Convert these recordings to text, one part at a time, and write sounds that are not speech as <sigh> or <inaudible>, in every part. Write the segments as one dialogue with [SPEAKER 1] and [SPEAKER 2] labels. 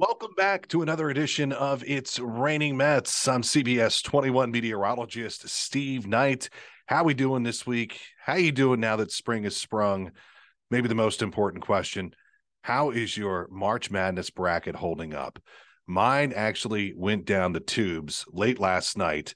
[SPEAKER 1] Welcome back to another edition of It's Raining Mets. I'm CBS 21 meteorologist Steve Knight. How are we doing this week? How are you doing now that spring has sprung? Maybe the most important question, how is your March Madness bracket holding up? Mine actually went down the tubes late last night.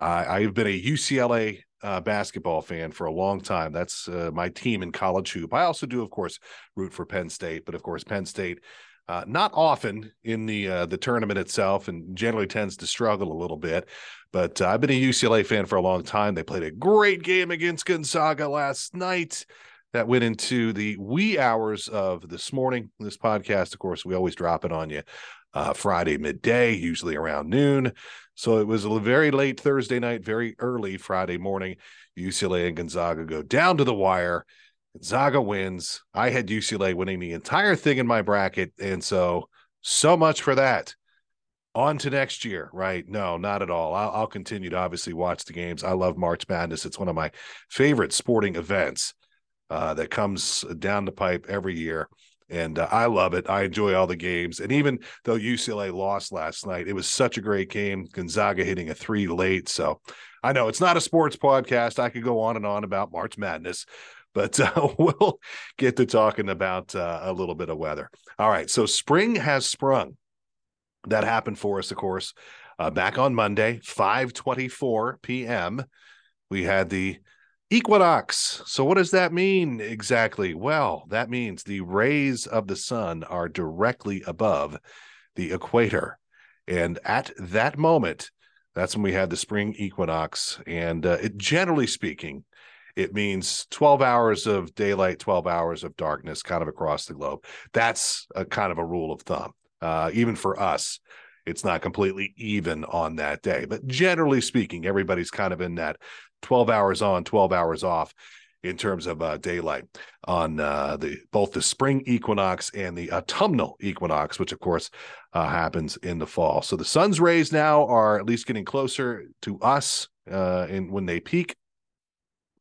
[SPEAKER 1] Uh, I've been a UCLA uh, basketball fan for a long time. That's uh, my team in college hoop. I also do, of course, root for Penn State, but of course, Penn State uh, not often in the uh, the tournament itself, and generally tends to struggle a little bit. But uh, I've been a UCLA fan for a long time. They played a great game against Gonzaga last night. That went into the wee hours of this morning. This podcast, of course, we always drop it on you uh, Friday midday, usually around noon. So it was a very late Thursday night, very early Friday morning. UCLA and Gonzaga go down to the wire Gonzaga wins. I had UCLA winning the entire thing in my bracket. And so, so much for that. On to next year, right? No, not at all. I'll, I'll, continue to obviously watch the games. I love March Madness. It's one of my favorite sporting events uh, that comes down the pipe every year. And uh, I love it. I enjoy all the games. And even though UCLA lost last night, it was such a great game. Gonzaga hitting a three late. So I know it's not a sports podcast. I could go on and on about March Madness, but uh, <laughs> we'll get to talking about uh, a little bit of weather. All right. So spring has sprung. That happened for us, of course, uh, back on Monday, 5:24 p.m. We had the equinox. So what does that mean exactly? Well, that means the rays of the sun are directly above the equator. And at that moment, that's when we had the spring equinox. And uh, it, generally speaking, it means 12 hours of daylight, 12 hours of darkness kind of across the globe. That's a kind of a rule of thumb. Uh, even for us, it's not completely even on that day. But generally speaking, everybody's kind of in that 12 hours on, 12 hours off in terms of uh, daylight on uh, the both the spring equinox and the autumnal equinox, which of course uh, happens in the fall. So the sun's rays now are at least getting closer to us uh, in when they peak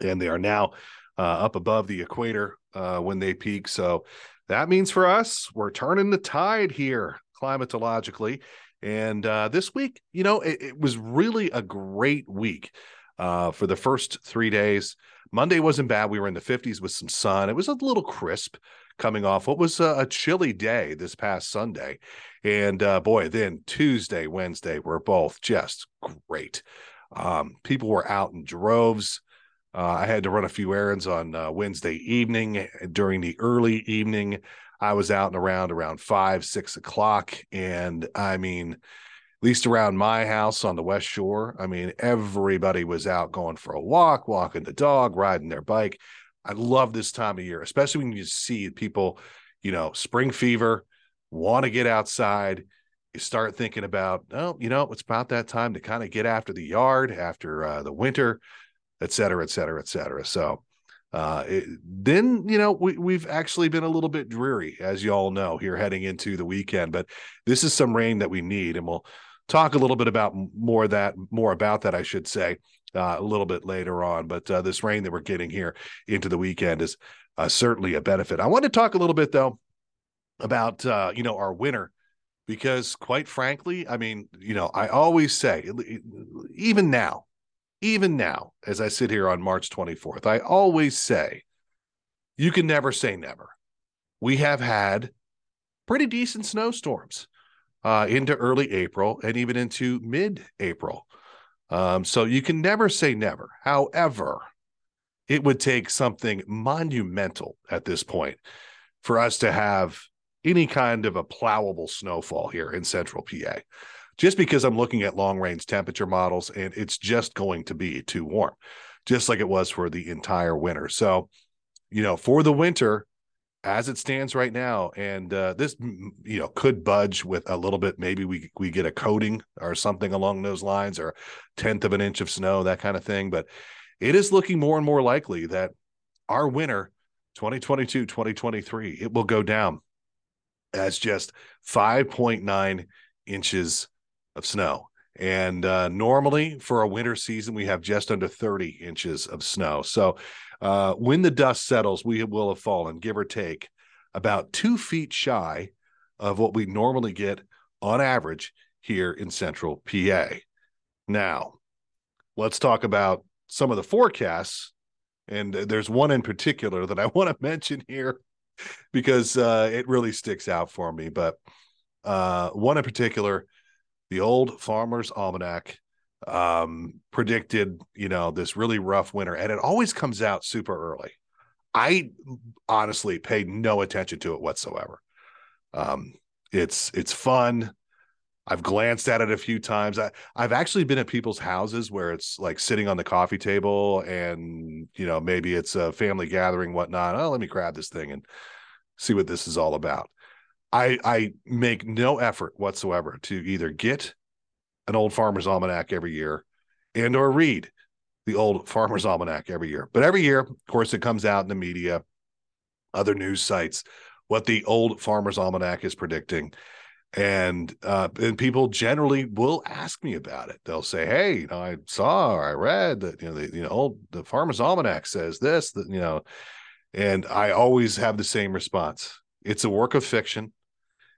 [SPEAKER 1] and they are now uh, up above the equator uh, when they peak. So that means for us, we're turning the tide here climatologically. And uh, this week, you know, it, it, was really a great week uh, for the first three days. Monday wasn't bad. We were in the 50s with some sun. It was a little crisp coming off what was a, a chilly day this past Sunday. And uh, boy, then Tuesday, Wednesday were both just great. Um, people were out in droves. Uh, I had to run a few errands on uh, Wednesday evening. During the early evening, I was out and around around five, six o'clock. And I mean, at least around my house on the West Shore, I mean, everybody was out going for a walk, walking the dog, riding their bike. I love this time of year, especially when you see people, you know, spring fever, want to get outside. You start thinking about, oh, you know, it's about that time to kind of get after the yard after uh, the winter et cetera, et cetera, et cetera. So uh, it, then you know we we've actually been a little bit dreary, as you all know, here heading into the weekend. But this is some rain that we need, and we'll talk a little bit about more that more about that, I should say, uh, a little bit later on. But uh, this rain that we're getting here into the weekend is uh, certainly a benefit. I want to talk a little bit though about uh, you know our winter because quite frankly, I mean, you know, I always say, even now, even now, as I sit here on March 24th, I always say, you can never say never. We have had pretty decent snowstorms uh, into early April and even into mid April. Um, so you can never say never. However, it would take something monumental at this point for us to have any kind of a plowable snowfall here in central PA just because I'm looking at long range temperature models and it's just going to be too warm, just like it was for the entire winter. So, you know, for the winter, as it stands right now, and uh, this you know could budge with a little bit. Maybe we we get a coating or something along those lines, or tenth of an inch of snow, that kind of thing. But it is looking more and more likely that our winter 2022 2023 it will go down as just 5.9 inches of snow. And uh, normally for a winter season, we have just under 30 inches of snow. So uh, when the dust settles, we will have fallen, give or take, about two feet shy of what we normally get on average here in central PA. Now, let's talk about some of the forecasts. And there's one in particular that I <laughs> want to mention here because uh, it really sticks out for me. But uh, one in particular, the old Farmer's Almanac um, predicted, you know, this really rough winter, and it always comes out super early. I honestly paid no attention to it whatsoever. Um, it's it's fun. I've glanced at it a few times. I, I've actually been at people's houses where it's like sitting on the coffee table and, you know, maybe it's a family gathering, whatnot. Oh, let me grab this thing and see what this is all about. I, I make no effort whatsoever to either get an old farmer's almanac every year and or read the old farmer's almanac every year. But every year, of course, it comes out in the media, other news sites, what the old farmer's almanac is predicting and uh, and people generally will ask me about it. They'll say, "Hey, you know, I saw or I read that you know the you know old the Farmer's Almanac says this that you know," and I always have the same response. It's a work of fiction.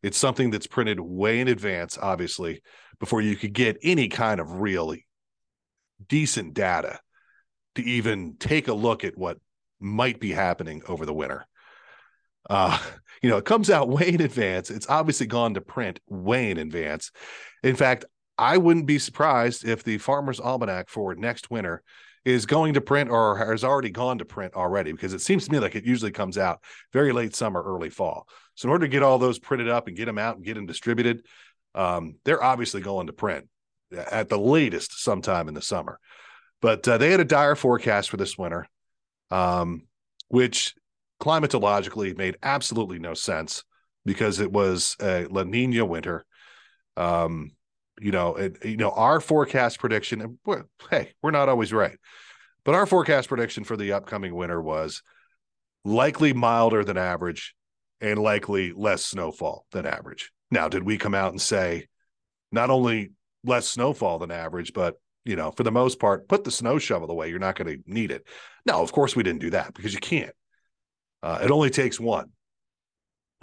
[SPEAKER 1] It's something that's printed way in advance, obviously, before you could get any kind of really decent data to even take a look at what might be happening over the winter. Uh, <laughs> you know, it comes out <laughs> way in advance. It's obviously gone to print way in advance. In fact, I wouldn't be surprised if the Farmer's Almanac for next winter is going to print or has already gone to print already because it seems to me like it usually comes out very late summer, early fall. So in order to get all those printed up and get them out and get them distributed, um, they're obviously going to print at the latest sometime in the summer. But uh, they had a dire forecast for this winter, um, which climatologically made absolutely no sense because it was a La Nina winter. Um, you know, and you know, our forecast prediction, we're, hey, we're not always right, but our forecast prediction for the upcoming winter was likely milder than average and likely less snowfall than average. Now, did we come out and say not only less snowfall than average, but you know, for the most part, put the snow shovel away. You're not going to need it. No, of course we didn't do that because you can't. Uh, it only takes one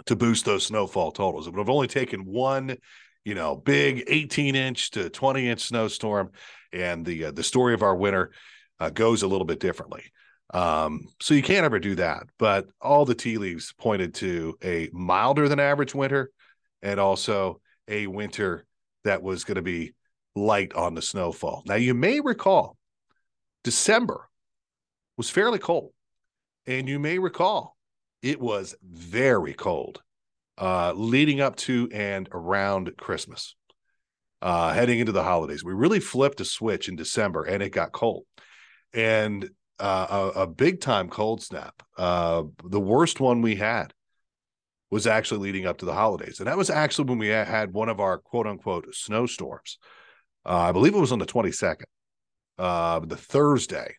[SPEAKER 1] to boost those snowfall totals. It would have only taken one, you know, big 18 inch to 20 inch snowstorm, and the uh, the story of our winter uh, goes a little bit differently. Um, so you can't ever do that. But all the tea leaves pointed to a milder than average winter, and also a winter that was going to be light on the snowfall. Now you may recall December was fairly cold. And you may recall it was very cold uh, leading up to and around Christmas, uh, heading into the holidays. We really flipped a switch in December and it got cold. And uh, a, a, big time cold snap. Uh, the worst one we had was actually leading up to the holidays. And that was actually when we had one of our quote unquote snowstorms. Uh, I believe it was on the 22nd, uh, the Thursday,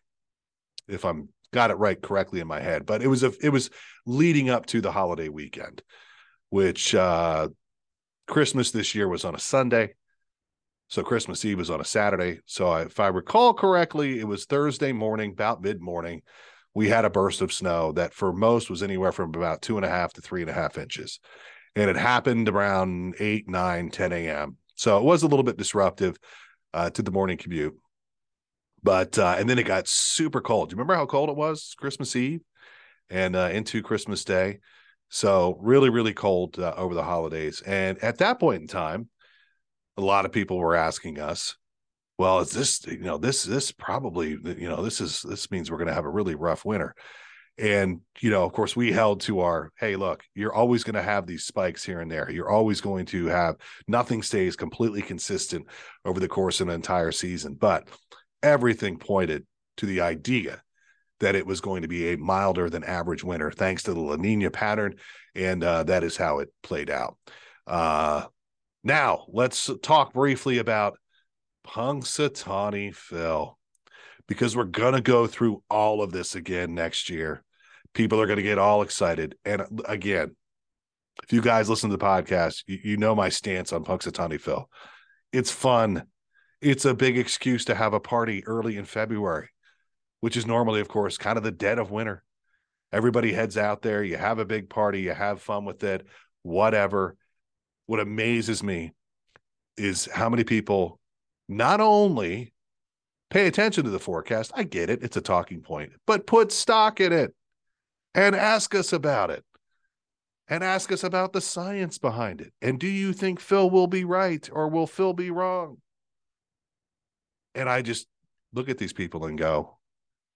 [SPEAKER 1] if I'm got it right correctly in my head, but it was a it was leading up to the holiday weekend, which uh Christmas this year was on a Sunday. So Christmas Eve was on a Saturday. So if I recall correctly, it was Thursday morning, about mid morning. We had a burst of snow that for most was anywhere from about two and a half to three and a half inches. And it happened around 8, 9, 10 a.m. So it was a little bit disruptive uh, to the morning commute. But uh, and then it got super cold. Do you remember how cold it was Christmas Eve and uh, into Christmas Day? So really, really cold uh, over the holidays. And at that point in time, a lot of people were asking us, "Well, is this you know this this probably you know this is this means we're going to have a really rough winter." And you know, of course, we held to our hey, look, you're always going to have these spikes here and there. You're always going to have nothing stays completely consistent over the course of an entire season, but everything pointed to the idea that it was going to be a milder than average winter, thanks to the La Nina pattern. And uh, that is how it played out. Uh, now, let's talk briefly about Punxsutawney Phil, because we're going to go through all of this again next year. People are going to get all excited. And again, if you guys listen to the podcast, you, you know my stance on Punxsutawney Phil. It's fun it's a big excuse to have a party early in February, which is normally, of course, kind of the dead of winter. Everybody heads out there, you have a big party, you have fun with it, whatever. what amazes me is how many people not only pay attention to the forecast, I get it, it's a talking point, but put stock in it and ask us about it and ask us about the science behind it. And do you think Phil will be right or will Phil be wrong? And I just look at these people and go,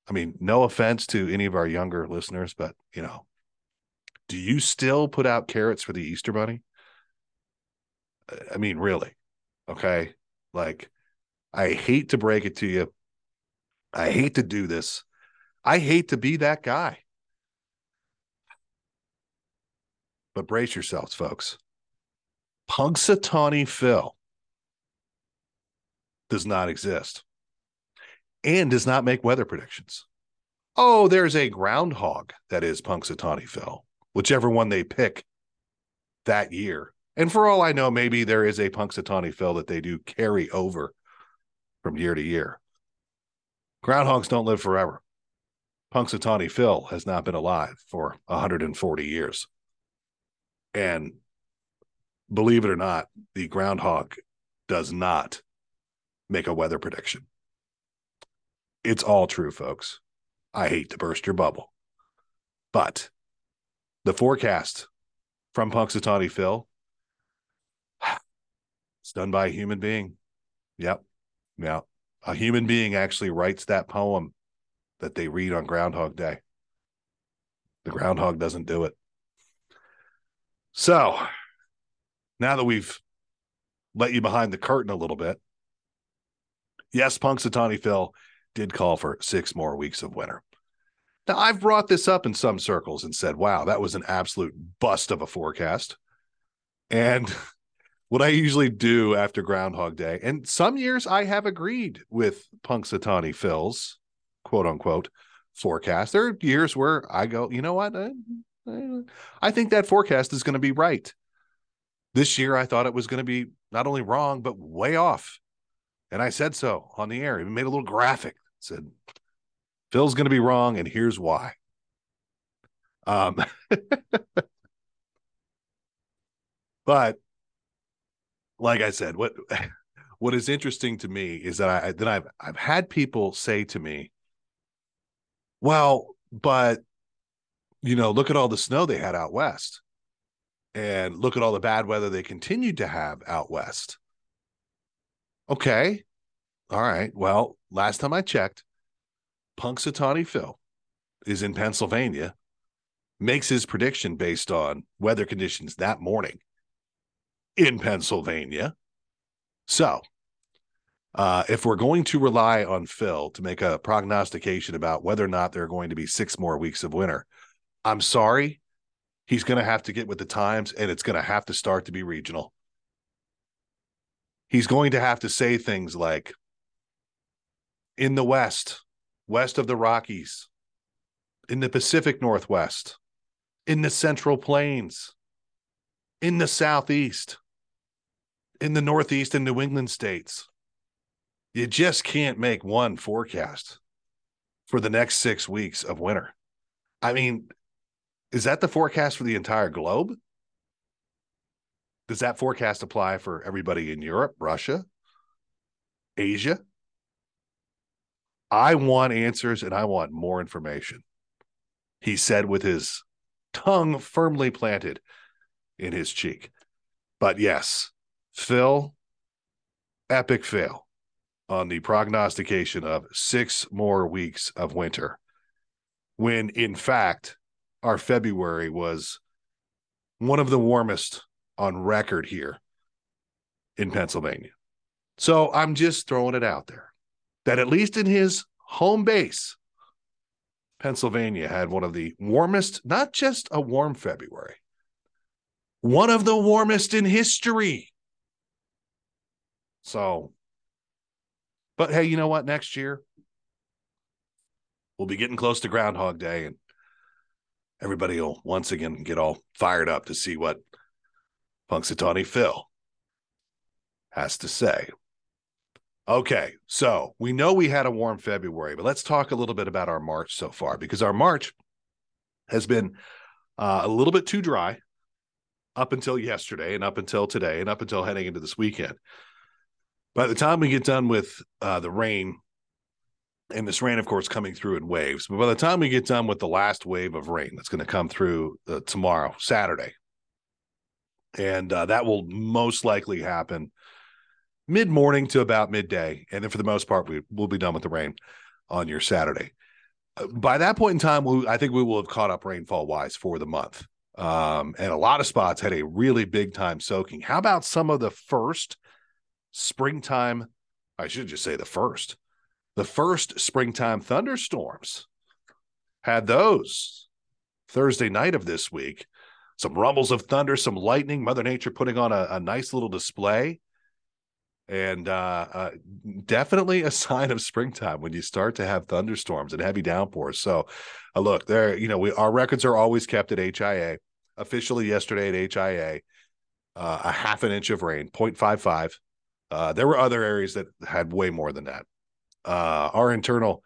[SPEAKER 1] I mean, no offense to any of our younger listeners, but you know, do you still put out carrots for the Easter bunny? I mean, really? Okay. Like, I hate to break it to you. I hate to do this. I hate to be that guy. But brace yourselves, folks. Punxsutawney Phil does not exist and does not make weather predictions. Oh, there's a groundhog that is Punxsutawney Phil, whichever one they pick that year. And for all I know, maybe there is a Punxsutawney Phil that they do carry over from year to year. Groundhogs don't live forever. Punxsutawney Phil has not been alive for 140 years. And believe it or not, the groundhog does not make a weather prediction. It's all true, folks. I hate to burst your bubble. But the forecast from Punxsutawney Phil, <sighs> it's done by a human being. Yep. Yeah. A human being actually writes that poem that they read on Groundhog Day. The groundhog doesn't do it. So now that we've let you behind the curtain a little bit, yes, Punxsutawney Phil did call for six more weeks of winter. Now, I've brought this up in some circles and said, wow, that was an absolute bust of a forecast. And <laughs> what I usually do after Groundhog Day, and some years I have agreed with Punxsutawney Phil's quote unquote forecast. There are years where I go, you know what? I, I think that forecast is going to be right. This year, I thought it was going to be not only wrong, but way off. And I said so on the air. Even made a little graphic. Said Phil's going to be wrong, and here's why. Um, <laughs> but like I said, what <laughs> what is interesting to me is that I then I've I've had people say to me, "Well, but you know, look at all the snow they had out west, and look at all the bad weather they continued to have out west." Okay. All right. Well, last time I checked, Punxsutawney Phil is in Pennsylvania, makes his prediction based on weather conditions that morning in Pennsylvania. So, uh, if we're going to rely on Phil to make a prognostication about whether or not there are going to be six more weeks of winter, I'm sorry. He's going to have to get with the times and it's going to have to start to be regional he's going to have to say things like in the west west of the rockies in the pacific northwest in the central plains in the southeast in the northeast and new england states. You just can't make one forecast for the next six weeks of winter. I mean is that the forecast for the entire globe does that forecast apply for everybody in Europe, Russia, Asia? I want answers and I want more information. He said with his tongue firmly planted in his cheek. But yes, Phil, epic fail on the prognostication of six more weeks of winter, when in fact, our February was one of the warmest on record here in Pennsylvania. So I'm just throwing it out there that at least in his home base, Pennsylvania had one of the warmest, not just a warm February, one of the warmest in history. So, but hey, you know what? Next year, we'll be getting close to Groundhog Day and everybody will once again get all fired up to see what Punxsutawney Phil has to say. Okay, so we know we had a warm February, but let's talk a little bit about our March so far because our March has been uh, a little bit too dry up until yesterday and up until today and up until heading into this weekend. By the time we get done with uh, the rain, and this rain, of course, coming through in waves, but by the time we get done with the last wave of rain that's going to come through uh, tomorrow, Saturday, and uh, that will most likely happen mid morning to about midday. And then for the most part, we will be done with the rain on your Saturday. Uh, by that point in time, we, I think we will have caught up rainfall wise for the month. Um, and a lot of spots had a really big time soaking. How about some of the first springtime? I should just say the first, the first springtime thunderstorms had those Thursday night of this week. Some rumbles of thunder, some lightning, Mother Nature putting on a, a nice little display and uh, uh, definitely a <laughs> sign of springtime when you start to have thunderstorms and heavy downpours. So, uh, look, there, you know, we our records are always kept at HIA. Officially, yesterday at HIA, uh, a half an inch of rain, 0.55. Uh, there were other areas that had way more than that. Uh, our internal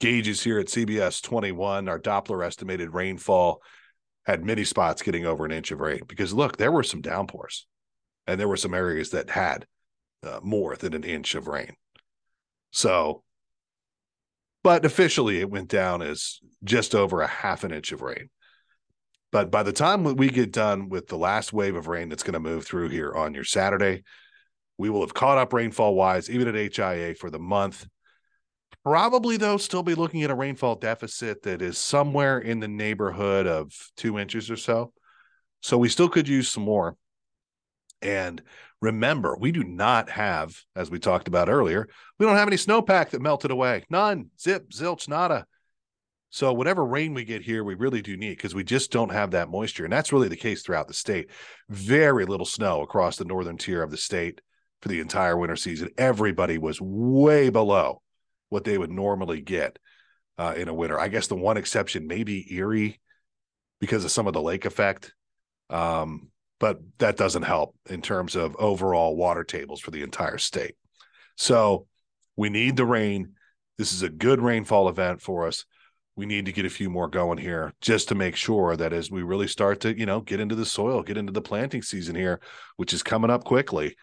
[SPEAKER 1] gauges here at CBS 21, our Doppler estimated rainfall had many spots getting over an inch of rain because look, there were some downpours and there were some areas that had uh, more than an inch of rain. So, but officially it went down as just over a half an inch of rain. But by the time we get done with the last wave of rain that's going to move through here on your Saturday, we will have caught up rainfall wise, even at HIA for the month. Probably, though, still be looking at a rainfall deficit that is somewhere in the neighborhood of two inches or so. So we still could use some more. And remember, we do not have, as we talked about earlier, we don't have any snowpack that melted away. None. Zip, zilch, nada. So whatever rain we get here, we really do need because we just don't have that moisture. And that's really the case throughout the state. Very little snow across the northern tier of the state for the entire winter season. Everybody was way below what they would normally get uh, in a winter. I guess the one exception may be Erie because of some of the lake effect. Um, but that doesn't help in terms of overall water tables for the entire state. So we need the rain. This is a good rainfall event for us. We need to get a few more going here just to make sure that as we really start to, you know, get into the soil, get into the planting season here, which is coming up quickly,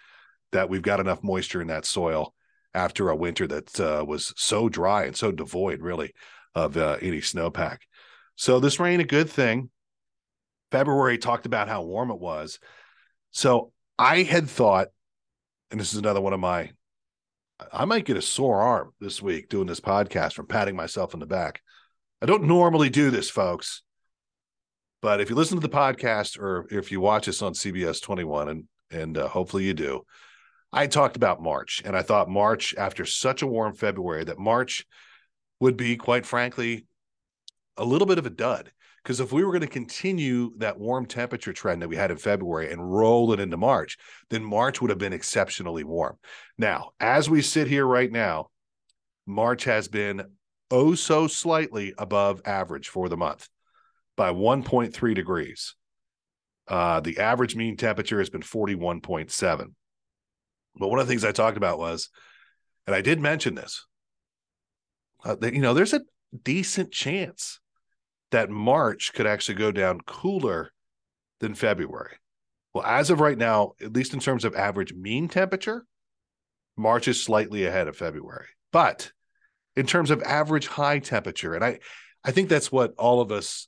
[SPEAKER 1] that we've got enough moisture in that soil after a winter that uh, was so dry and so devoid, really, of uh, any snowpack. So this rain a good thing. February talked about how warm it was. So I had thought, and this is another one of my, I might get a sore arm this week doing this podcast from patting myself in the back. I don't normally do this, folks. But if you listen to the podcast or if you watch us on CBS 21, and and uh, hopefully you do, I talked about March, and I thought March, after such a warm February, that March would be, quite frankly, a little bit of a dud. Because if we were going to continue that warm temperature trend that we had in February and roll it into March, then March would have been exceptionally warm. Now, as we sit here right now, March has been oh so slightly above average for the month by 1.3 degrees. Uh, the average mean temperature has been 41.7. But one of the things I talked about was, and I did mention this, uh, that, you know, there's a decent chance that March could actually go down cooler than February. Well, as of right now, at least in terms of average mean temperature, March is slightly ahead of February. But in terms of average high temperature, and I, I think that's what all of us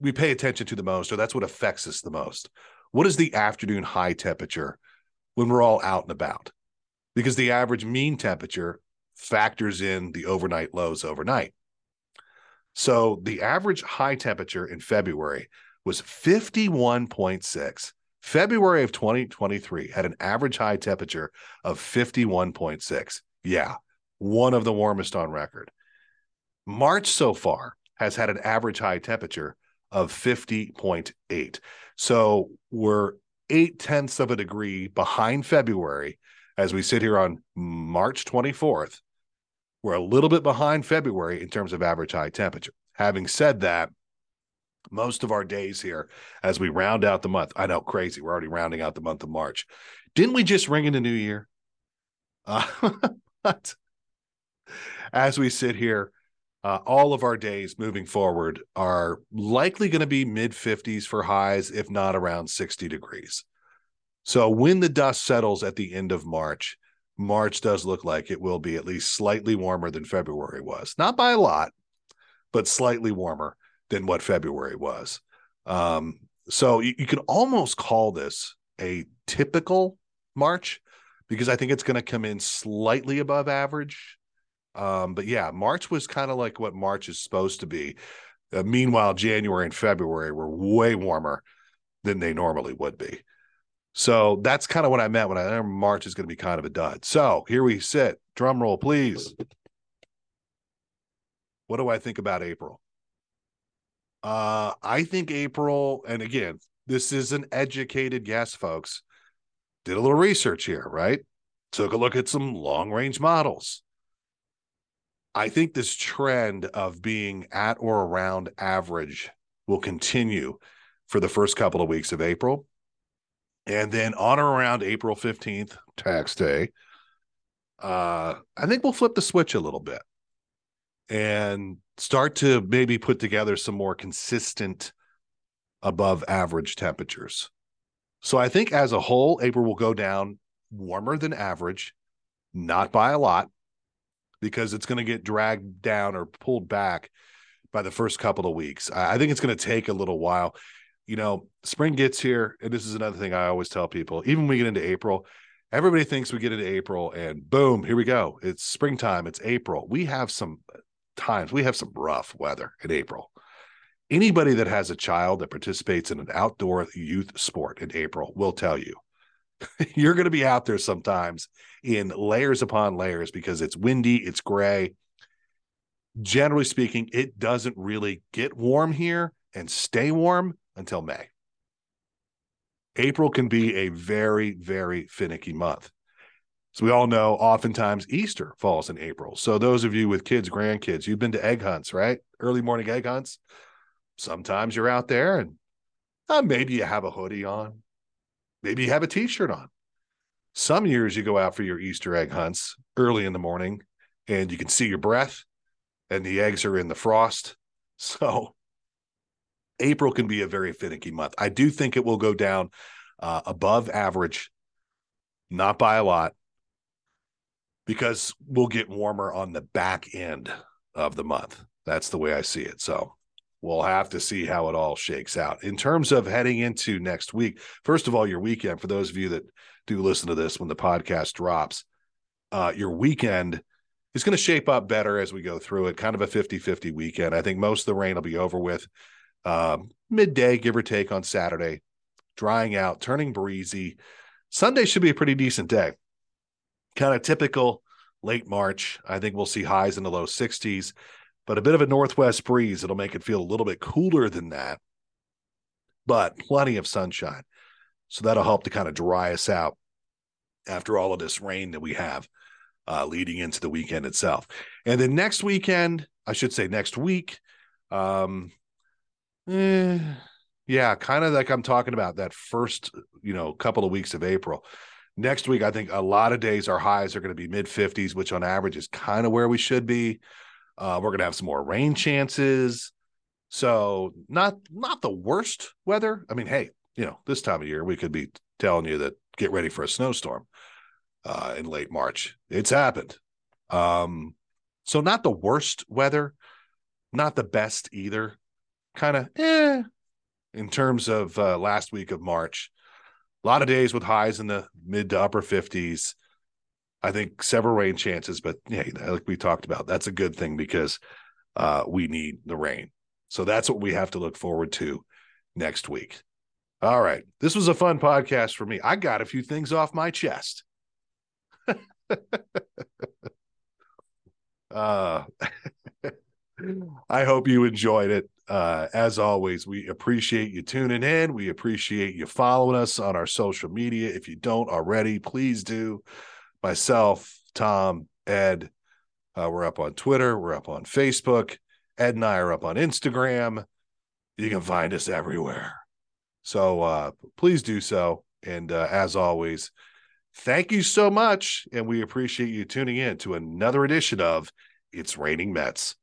[SPEAKER 1] we pay attention to the most, or that's what affects us the most. What is the afternoon high temperature when we're all out and about? Because the average mean temperature factors in the overnight lows overnight. So the average high temperature in February was 51.6. February of 2023 had an average high temperature of 51.6. Yeah, one of the warmest on record. March so far has had an average high temperature of 50.8. So we're eight tenths of a degree behind February as we sit here on March 24th. We're a little bit behind February in terms of average high temperature. Having said that, most of our days here as we round out the month, I know crazy, we're already rounding out the month of March. Didn't we just ring in the new year? Uh, <laughs> but as we sit here, uh, all of our days moving forward are likely going to be mid 50s for highs, if not around 60 degrees. So when the dust settles at the end of March, March does look like it will be at least slightly warmer than February was. Not by a lot, but slightly warmer than what February was. Um, so you, you can almost call this a typical March because I think it's going to come in slightly above average. Um, but yeah, March was kind of like what March is supposed to be. Uh, meanwhile, January and February were way warmer than they normally would be. So that's kind of what I meant when I March is going to be kind of a dud. So here we sit. Drum roll, please. What do I think about April? Uh, I think April, and again, this is an educated guess, folks. Did a little research here, right? Took a look at some long range models. I think this trend of being at or around average will continue for the first couple of weeks of April. And then on or around April 15th, tax day, uh, I think we'll flip the switch a little bit and start to maybe put together some more consistent above average temperatures. So I think as a whole, April will go down warmer than average, not by a lot, because it's going to get dragged down or pulled back by the first couple of weeks. I think it's going to take a little while. You know, spring gets here, and this is another thing I always tell people, even when we get into April, everybody thinks we get into April and boom, here we go. It's springtime, it's April. We have some times, we have some rough weather in April anybody that has a child that participates in an outdoor youth sport in April will tell you <laughs> you're going to be out there sometimes in layers upon layers because it's windy, it's gray. Generally speaking, it doesn't really get warm here and stay warm until May. April can be a very, very finicky month. So we all know oftentimes Easter falls in April. So those of you with kids, grandkids, you've been to egg hunts, right? Early morning egg hunts sometimes you're out there and uh, maybe you have a hoodie on, maybe you have a t shirt on. Some years you go out for your Easter egg hunts early in the morning and you can see your breath and the eggs are in the frost. <laughs> So April can be a very finicky month. I do think it will go down uh, above average, not by a lot, because we'll get warmer on the back end of the month. That's the way I see it. So we'll have to see how it all shakes out. In terms of heading into next week, first of all, your weekend, for those of you that do listen to this when the podcast drops, uh, your weekend is going to shape up better as we go through it. Kind of a 50 50 weekend. I think most of the rain will be over with um, midday, give or take, on Saturday, drying out, turning breezy. Sunday should be a pretty decent day. Kind of typical late March. I think we'll see highs in the low 60s but a bit of a northwest breeze. It'll make it feel a little bit cooler than that, but plenty of sunshine. So that'll help to kind of dry us out after all of this rain that we have uh, leading into the weekend itself. And then next weekend, I should say next week, um, eh, yeah, kind of like I'm talking about that first, you know, couple of weeks of April. Next week, I think a lot of days our highs are going to be mid 50s, which on average is kind of where we should be. Uh, we're gonna have some more rain chances. So not not the worst weather. I mean, hey, you know, this time of year we could be telling you that get ready for a snowstorm uh, in late March. It's happened. Um, so not the worst weather, not the best either. Kind of eh in terms of uh, last week of March. A lot of days with highs in the mid to upper 50s. I think several rain chances, but yeah, like we talked about, that's a good thing because uh, we need the rain. So that's what we have to look forward to next week. All right. This was a fun podcast for me. I got a few things off my chest. <laughs> uh, <laughs> I hope you enjoyed it. Uh, as always, we appreciate you tuning in. We appreciate you following us on our social media. If you don't already, please do myself, Tom, Ed, uh, we're up on Twitter, we're up on Facebook. Ed and I are up on Instagram. You can find us everywhere. So uh, please do so. And uh, as always, thank you so much. And we appreciate you tuning in to another edition of It's Raining Mets.